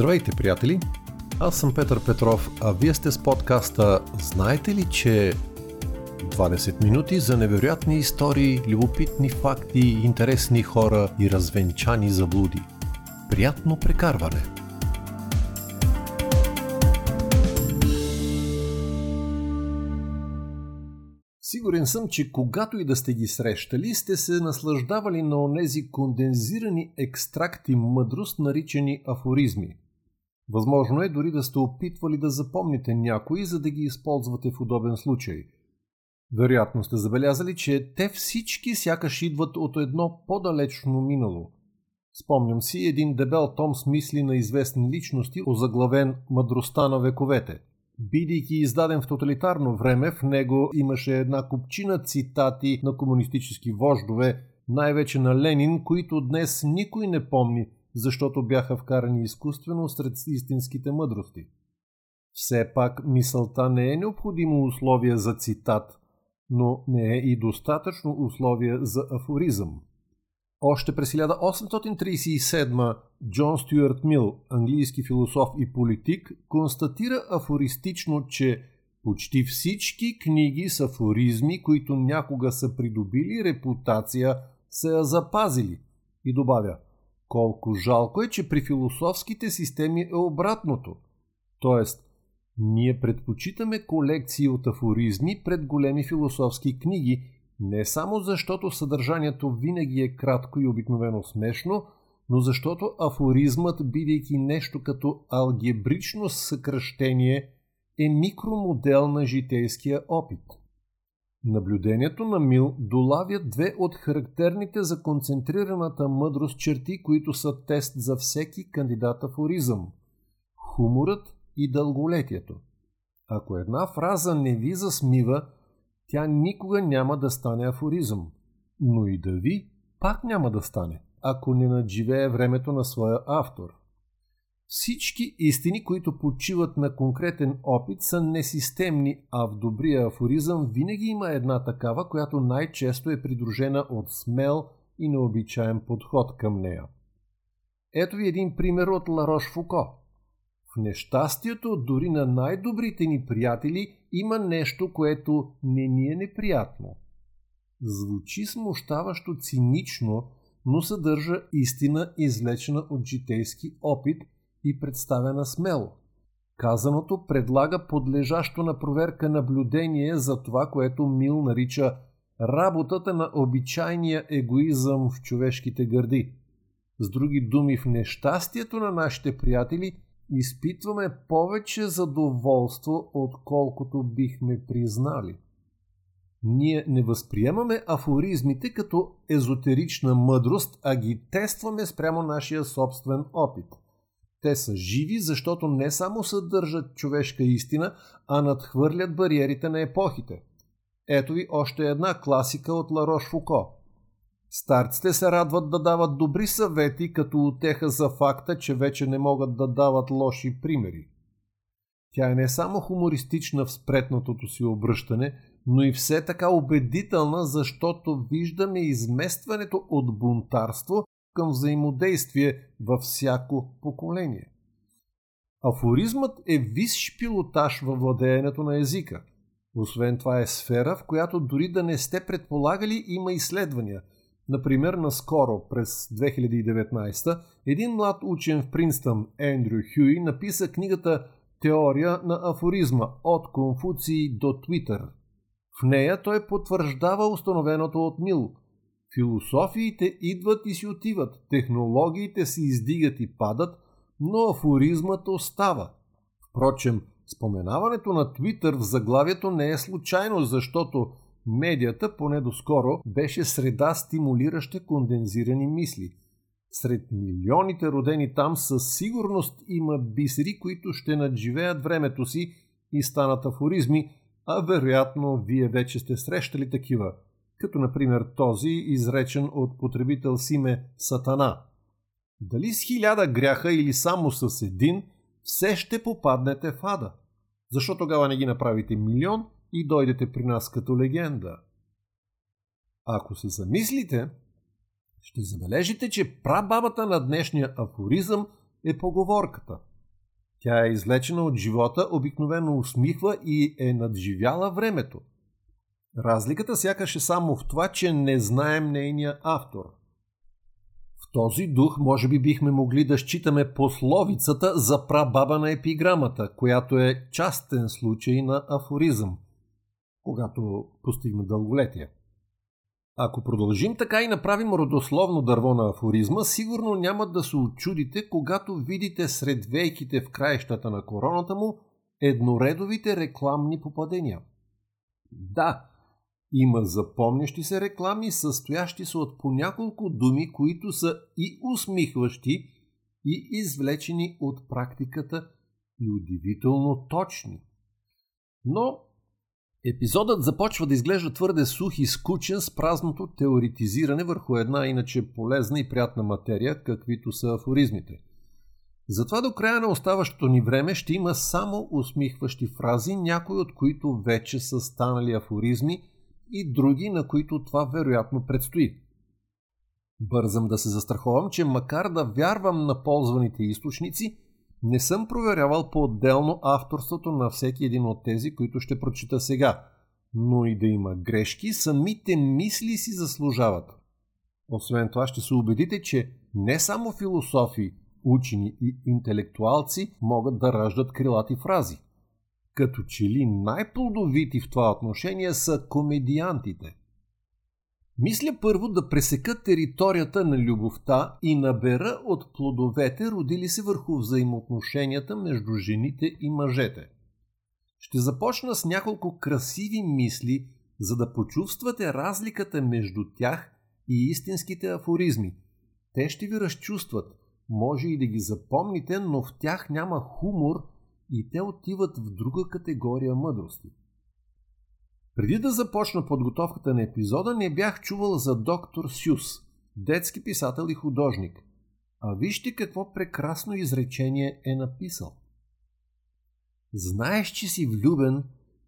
Здравейте, приятели! Аз съм Петър Петров, а вие сте с подкаста Знаете ли, че 20 минути за невероятни истории, любопитни факти, интересни хора и развенчани заблуди. Приятно прекарване! Сигурен съм, че когато и да сте ги срещали, сте се наслаждавали на онези кондензирани екстракти мъдрост, наричани афоризми. Възможно е дори да сте опитвали да запомните някои, за да ги използвате в удобен случай. Вероятно сте забелязали, че те всички сякаш идват от едно по-далечно минало. Спомням си един дебел том с мисли на известни личности, озаглавен «Мъдростта на вековете». Бидейки издаден в тоталитарно време, в него имаше една купчина цитати на комунистически вождове, най-вече на Ленин, които днес никой не помни, защото бяха вкарани изкуствено сред истинските мъдрости. Все пак мисълта не е необходимо условие за цитат, но не е и достатъчно условие за афоризъм. Още през 1837 Джон Стюарт Мил, английски философ и политик, констатира афористично, че почти всички книги с афоризми, които някога са придобили репутация, са я запазили и добавя колко жалко е, че при философските системи е обратното. Тоест, ние предпочитаме колекции от афоризми пред големи философски книги, не само защото съдържанието винаги е кратко и обикновено смешно, но защото афоризмът, бидейки нещо като алгебрично съкръщение, е микромодел на житейския опит. Наблюдението на Мил долавя две от характерните за концентрираната мъдрост черти, които са тест за всеки кандидат афоризъм – хуморът и дълголетието. Ако една фраза не ви засмива, тя никога няма да стане афоризъм. Но и да ви, пак няма да стане, ако не надживее времето на своя автор. Всички истини, които почиват на конкретен опит, са несистемни, а в добрия афоризъм винаги има една такава, която най-често е придружена от смел и необичаен подход към нея. Ето ви един пример от Ларош Фуко. В нещастието дори на най-добрите ни приятели има нещо, което не ни е неприятно. Звучи смущаващо цинично, но съдържа истина, извлечена от житейски опит и представена смело. Казаното предлага подлежащо на проверка наблюдение за това, което Мил нарича работата на обичайния егоизъм в човешките гърди. С други думи, в нещастието на нашите приятели – изпитваме повече задоволство, отколкото бихме признали. Ние не възприемаме афоризмите като езотерична мъдрост, а ги тестваме спрямо нашия собствен опит. Те са живи, защото не само съдържат човешка истина, а надхвърлят бариерите на епохите. Ето ви още една класика от Ларош Фуко – Старците се радват да дават добри съвети, като отеха за факта, че вече не могат да дават лоши примери. Тя е не само хумористична в спретнатото си обръщане, но и все така убедителна, защото виждаме изместването от бунтарство към взаимодействие във всяко поколение. Афоризмът е висш пилотаж във владеенето на езика. Освен това е сфера, в която дори да не сте предполагали има изследвания – Например, наскоро, през 2019, един млад учен в Принстън, Ендрю Хюи, написа книгата Теория на афоризма от Конфуций до Твитър. В нея той потвърждава установеното от Мил. Философиите идват и си отиват, технологиите се издигат и падат, но афоризмът остава. Впрочем, споменаването на Твитър в заглавието не е случайно, защото Медията, поне доскоро, беше среда стимулираща кондензирани мисли. Сред милионите родени там със сигурност има бисери, които ще надживеят времето си и станат афоризми, а вероятно вие вече сте срещали такива, като например този, изречен от потребител с име Сатана. Дали с хиляда гряха или само с един, все ще попаднете в ада. Защо тогава не ги направите милион – и дойдете при нас като легенда. Ако се замислите, ще забележите, че прабабата на днешния афоризъм е поговорката Тя е излечена от живота, обикновено усмихва и е надживяла времето. Разликата сякаш е само в това, че не знаем нейния автор. В този дух може би бихме могли да считаме пословицата за прабаба на епиграмата, която е частен случай на афоризъм, когато постигне дълголетие. Ако продължим така и направим родословно дърво на афоризма, сигурно няма да се очудите, когато видите сред вейките в краищата на короната му едноредовите рекламни попадения. Да, има запомнящи се реклами, състоящи се от по няколко думи, които са и усмихващи, и извлечени от практиката и удивително точни. Но епизодът започва да изглежда твърде сух и скучен с празното теоретизиране върху една иначе полезна и приятна материя, каквито са афоризмите. Затова до края на оставащото ни време ще има само усмихващи фрази, някои от които вече са станали афоризми – и други, на които това вероятно предстои. Бързам да се застраховам, че макар да вярвам на ползваните източници, не съм проверявал по-отделно авторството на всеки един от тези, които ще прочита сега. Но и да има грешки, самите мисли си заслужават. Освен това ще се убедите, че не само философи, учени и интелектуалци могат да раждат крилати фрази – като че ли най-плодовити в това отношение са комедиантите. Мисля първо да пресека територията на любовта и набера от плодовете, родили се върху взаимоотношенията между жените и мъжете. Ще започна с няколко красиви мисли, за да почувствате разликата между тях и истинските афоризми. Те ще ви разчувстват, може и да ги запомните, но в тях няма хумор – и те отиват в друга категория мъдрости. Преди да започна подготовката на епизода, не бях чувал за доктор Сюс, детски писател и художник. А вижте какво прекрасно изречение е написал. Знаеш, че си влюбен,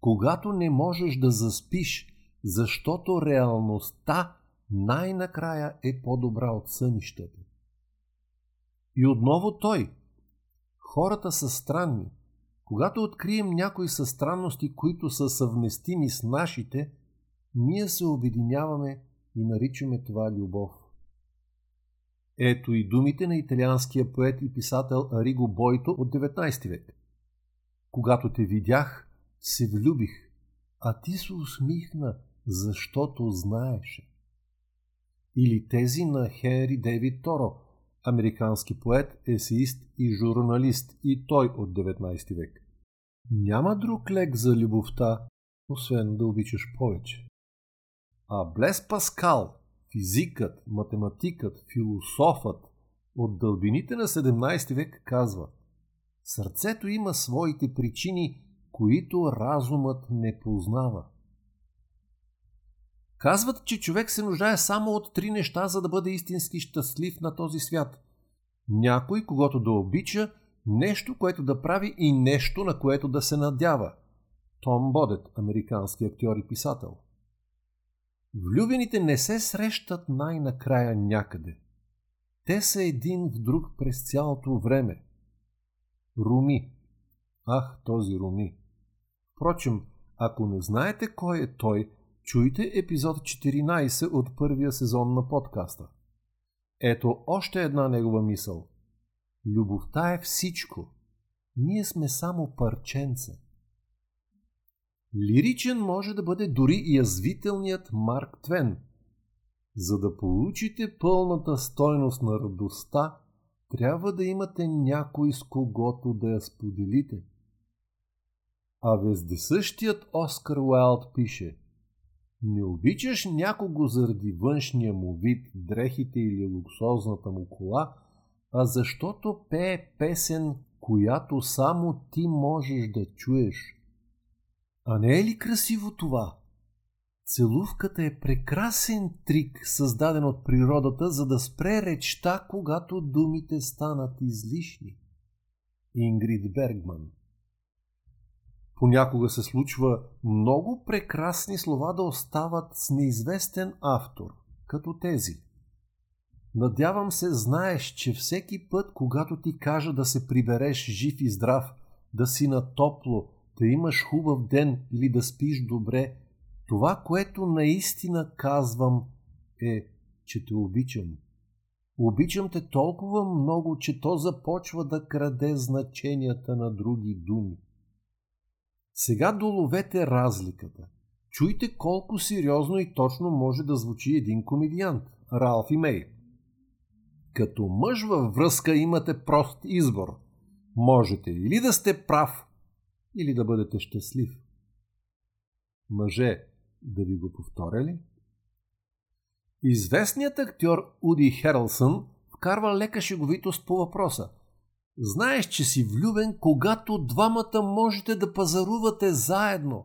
когато не можеш да заспиш, защото реалността най-накрая е по-добра от сънищата. И отново той. Хората са странни, когато открием някои състранности, които са съвместими с нашите, ние се обединяваме и наричаме това любов. Ето и думите на италианския поет и писател Ариго Бойто от 19 век. Когато те видях, се влюбих, а ти се усмихна, защото знаеше. Или тези на Хенри Дейвид Торо – американски поет, есеист и журналист, и той от 19 век. Няма друг лек за любовта, освен да обичаш повече. А Блес Паскал, физикът, математикът, философът от дълбините на 17 век казва Сърцето има своите причини, които разумът не познава. Казват, че човек се нуждае само от три неща, за да бъде истински щастлив на този свят. Някой, когато да обича, нещо, което да прави и нещо, на което да се надява. Том Бодет, американски актьор и писател. Влюбените не се срещат най-накрая някъде. Те са един в друг през цялото време. Руми. Ах, този Руми. Впрочем, ако не знаете кой е той, Чуйте епизод 14 от първия сезон на подкаста. Ето още една негова мисъл. Любовта е всичко. Ние сме само парченца. Лиричен може да бъде дори язвителният Марк Твен. За да получите пълната стойност на радостта, трябва да имате някой с когото да я споделите. А вездесъщият Оскар Уайлд пише – не обичаш някого заради външния му вид, дрехите или луксозната му кола, а защото пее песен, която само ти можеш да чуеш. А не е ли красиво това? Целувката е прекрасен трик, създаден от природата, за да спре речта, когато думите станат излишни. Ингрид Бергман Понякога се случва много прекрасни слова да остават с неизвестен автор, като тези. Надявам се, знаеш, че всеки път, когато ти кажа да се прибереш жив и здрав, да си на топло, да имаш хубав ден или да спиш добре, това, което наистина казвам е, че те обичам. Обичам те толкова много, че то започва да краде значенията на други думи. Сега доловете разликата. Чуйте колко сериозно и точно може да звучи един комедиант – Ралф и Мей. Като мъж във връзка имате прост избор. Можете или да сте прав, или да бъдете щастлив. Мъже, да ви го повторя ли? Известният актьор Уди Херълсън вкарва лека шеговитост по въпроса. Знаеш, че си влюбен, когато двамата можете да пазарувате заедно.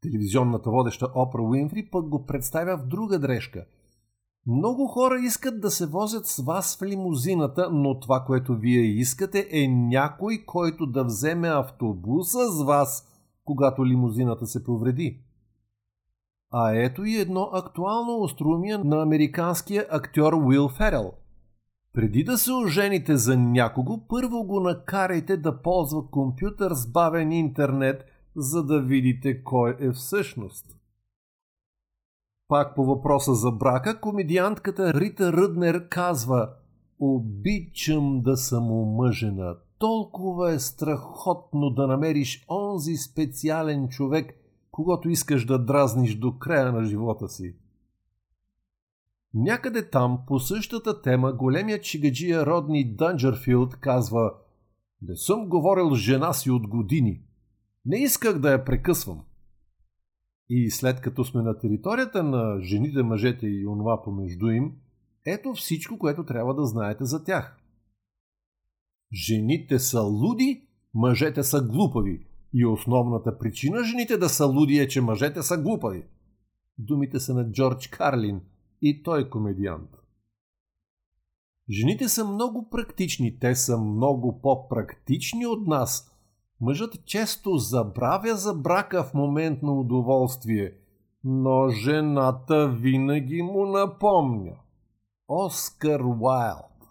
Телевизионната водеща Опра Уинфри пък го представя в друга дрежка. Много хора искат да се возят с вас в лимузината, но това, което вие искате е някой, който да вземе автобуса с вас, когато лимузината се повреди. А ето и едно актуално острумие на американския актьор Уил Ферел. Преди да се ожените за някого, първо го накарайте да ползва компютър с бавен интернет, за да видите кой е всъщност. Пак по въпроса за брака, комедиантката Рита Ръднер казва Обичам да съм омъжена. Толкова е страхотно да намериш онзи специален човек – когато искаш да дразниш до края на живота си. Някъде там, по същата тема, големият чигаджия Родни Дънджерфилд казва Не съм говорил с жена си от години. Не исках да я прекъсвам. И след като сме на територията на жените, мъжете и онова помежду им, ето всичко, което трябва да знаете за тях. Жените са луди, мъжете са глупави, и основната причина жените да са луди е, че мъжете са глупави. Думите са на Джордж Карлин и той е комедиант. Жените са много практични, те са много по-практични от нас. Мъжът често забравя за брака в момент на удоволствие, но жената винаги му напомня. Оскар Уайлд,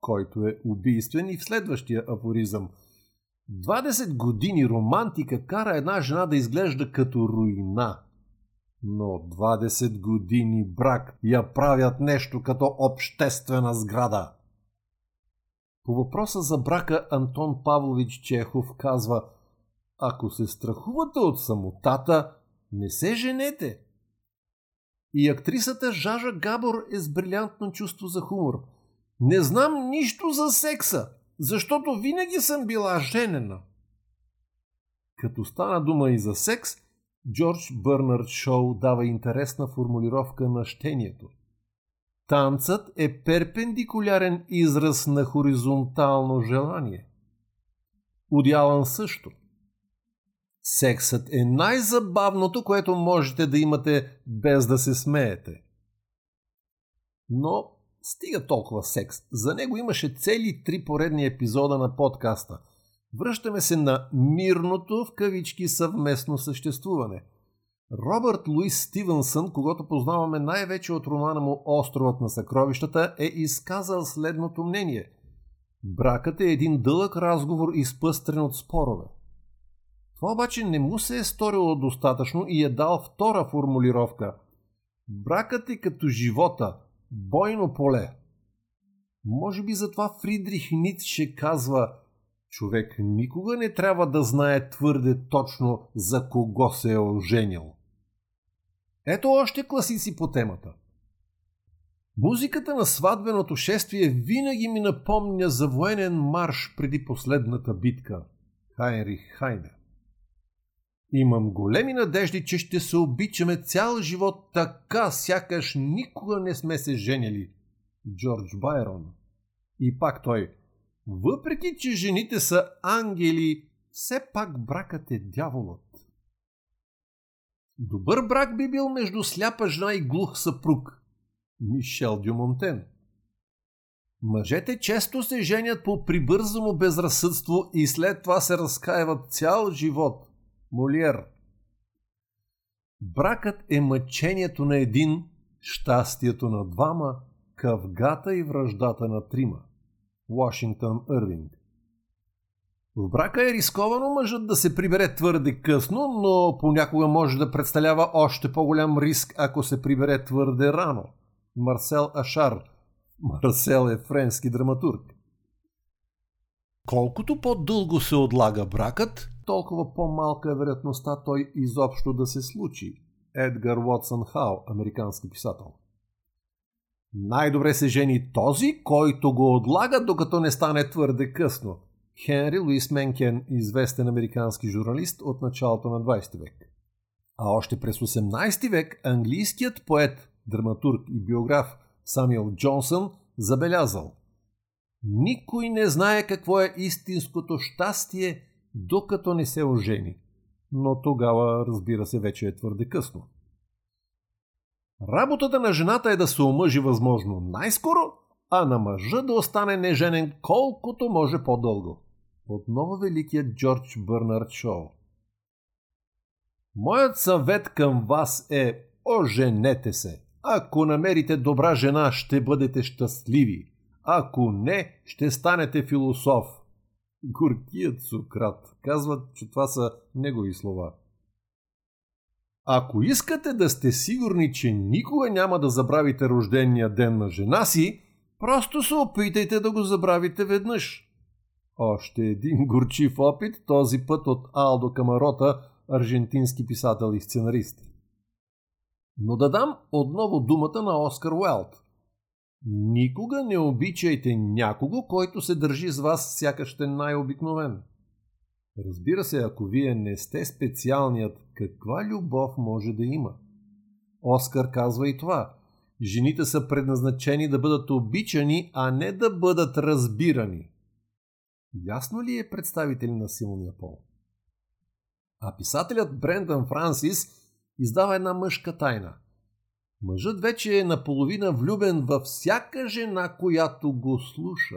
който е убийствен и в следващия афоризъм – 20 години романтика кара една жена да изглежда като руина. Но 20 години брак я правят нещо като обществена сграда. По въпроса за брака Антон Павлович Чехов казва Ако се страхувате от самотата, не се женете. И актрисата Жажа Габор е с брилянтно чувство за хумор. Не знам нищо за секса, защото винаги съм била женена. Като стана дума и за секс, Джордж Бърнард Шоу дава интересна формулировка на щението. Танцът е перпендикулярен израз на хоризонтално желание. Удялан също. Сексът е най-забавното, което можете да имате без да се смеете. Но Стига толкова секс. За него имаше цели три поредни епизода на подкаста. Връщаме се на мирното в кавички съвместно съществуване. Робърт Луис Стивенсън, когато познаваме най-вече от романа му Островът на съкровищата, е изказал следното мнение. Бракът е един дълъг разговор, изпъстрен от спорове. Това обаче не му се е сторило достатъчно и е дал втора формулировка. Бракът е като живота – бойно поле. Може би затова Фридрих Ницше казва човек никога не трябва да знае твърде точно за кого се е оженил. Ето още класици по темата. Музиката на сватбеното шествие винаги ми напомня за военен марш преди последната битка. Хайнрих Хайне. Имам големи надежди, че ще се обичаме цял живот така, сякаш никога не сме се женили. Джордж Байрон. И пак той. Въпреки, че жените са ангели, все пак бракът е дяволът. Добър брак би бил между сляпа жена и глух съпруг. Мишел Дюмонтен. Мъжете често се женят по прибързано безразсъдство и след това се разкаиват цял живот. Молиер. Бракът е мъчението на един, щастието на двама, къвгата и връждата на трима. Вашингтон Ирвинг в брака е рисковано мъжът да се прибере твърде късно, но понякога може да представлява още по-голям риск, ако се прибере твърде рано. Марсел Ашар. Марсел е френски драматург. Колкото по-дълго се отлага бракът, толкова по-малка е вероятността той изобщо да се случи. Едгар Уотсън Хау, американски писател. Най-добре се жени този, който го отлага, докато не стане твърде късно. Хенри Луис Менкен, известен американски журналист от началото на 20 век. А още през 18 век английският поет, драматург и биограф Самюел Джонсън забелязал Никой не знае какво е истинското щастие, докато не се ожени. Но тогава, разбира се, вече е твърде късно. Работата на жената е да се омъжи възможно най-скоро, а на мъжа да остане неженен колкото може по-дълго. Отново великият Джордж Бърнард Шоу. Моят съвет към вас е оженете се. Ако намерите добра жена, ще бъдете щастливи. Ако не, ще станете философ. Горкият Сократ. Казват, че това са негови слова. Ако искате да сте сигурни, че никога няма да забравите рождения ден на жена си, просто се опитайте да го забравите веднъж. Още един горчив опит, този път от Алдо Камарота, аржентински писател и сценарист. Но да дам отново думата на Оскар Уелт. Никога не обичайте някого, който се държи с вас сякаш сте най-обикновен. Разбира се, ако вие не сте специалният, каква любов може да има? Оскар казва и това. Жените са предназначени да бъдат обичани, а не да бъдат разбирани. Ясно ли е представител на силния пол? А писателят Брендан Франсис издава една мъжка тайна. Мъжът вече е наполовина влюбен във всяка жена, която го слуша.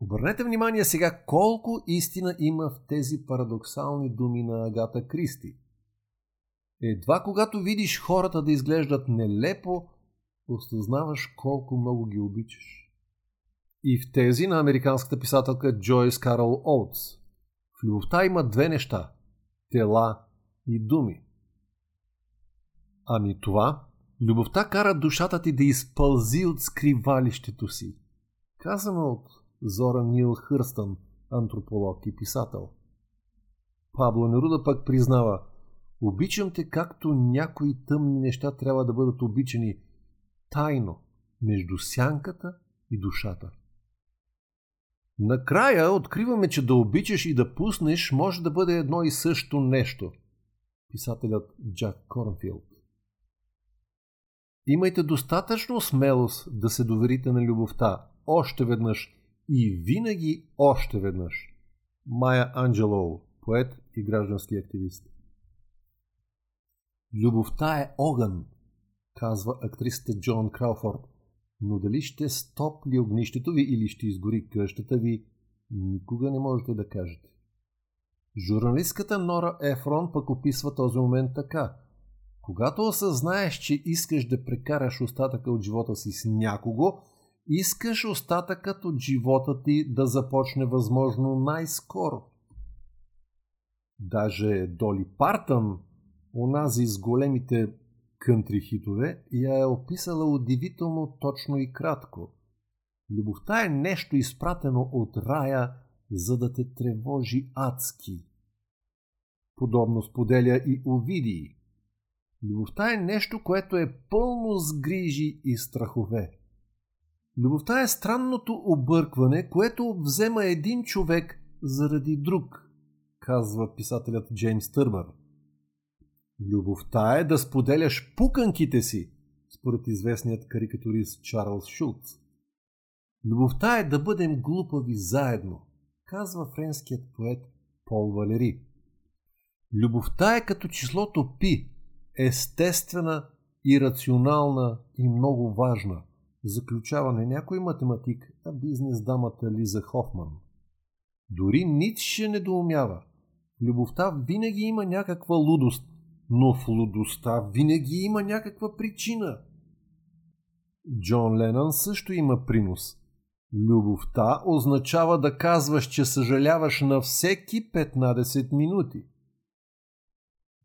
Обърнете внимание сега колко истина има в тези парадоксални думи на Агата Кристи. Едва когато видиш хората да изглеждат нелепо, осъзнаваш колко много ги обичаш и в тези на американската писателка Джойс Карл Оутс. В любовта има две неща – тела и думи. Ами това, любовта кара душата ти да изпълзи от скривалището си. Казано от Зора Нил Хърстън, антрополог и писател. Пабло Неруда пък признава Обичам те както някои тъмни неща трябва да бъдат обичани тайно между сянката и душата. Накрая откриваме, че да обичаш и да пуснеш може да бъде едно и също нещо. Писателят Джак Корнфилд. Имайте достатъчно смелост да се доверите на любовта още веднъж и винаги още веднъж. Майя Анджелоу, поет и граждански активист. Любовта е огън, казва актрисата Джон Крауфорд но дали ще стопли огнището ви или ще изгори къщата ви, никога не можете да кажете. Журналистката Нора Ефрон пък описва този момент така. Когато осъзнаеш, че искаш да прекараш остатъка от живота си с някого, искаш остатъкът от живота ти да започне възможно най-скоро. Даже Доли Партън, онази с големите кънтри хитове я е описала удивително точно и кратко. Любовта е нещо изпратено от рая, за да те тревожи адски. Подобно споделя и Овидий. Любовта е нещо, което е пълно с грижи и страхове. Любовта е странното объркване, което взема един човек заради друг, казва писателят Джеймс Търбър. Любовта е да споделяш пуканките си, според известният карикатурист Чарлз Шулц. Любовта е да бъдем глупави заедно, казва френският поет Пол Валери. Любовта е като числото пи, естествена, ирационална и много важна. Заключава не някой математик, а бизнес дамата Лиза Хофман. Дори Ницше недоумява. Любовта винаги има някаква лудост, но в лудостта винаги има някаква причина. Джон Ленън също има принос. Любовта означава да казваш, че съжаляваш на всеки 15 минути.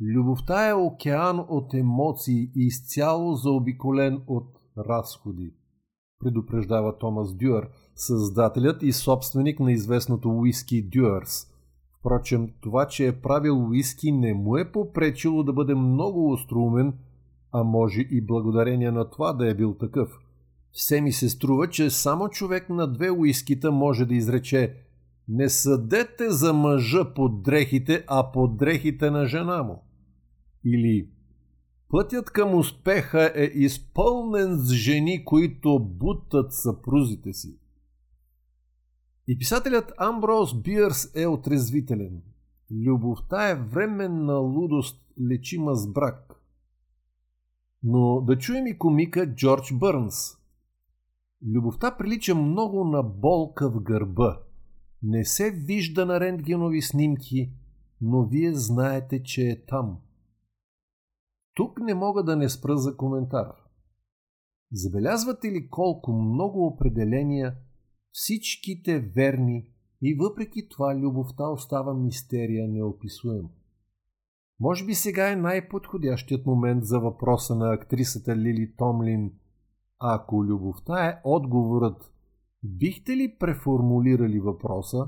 Любовта е океан от емоции и изцяло заобиколен от разходи, предупреждава Томас Дюър, създателят и собственик на известното уиски Дюърс. Впрочем, това, че е правил уиски, не му е попречило да бъде много остроумен, а може и благодарение на това да е бил такъв. Все ми се струва, че само човек на две уискита може да изрече не съдете за мъжа под дрехите, а под дрехите на жена му. Или Пътят към успеха е изпълнен с жени, които бутат съпрузите си. И писателят Амброс Бирс е отрезвителен. Любовта е временна лудост, лечима с брак. Но да чуем и комика Джордж Бърнс. Любовта прилича много на болка в гърба. Не се вижда на рентгенови снимки, но вие знаете, че е там. Тук не мога да не спра за коментар. Забелязвате ли колко много определения, всичките верни и въпреки това любовта остава мистерия неописуем. Може би сега е най-подходящият момент за въпроса на актрисата Лили Томлин. Ако любовта е отговорът, бихте ли преформулирали въпроса?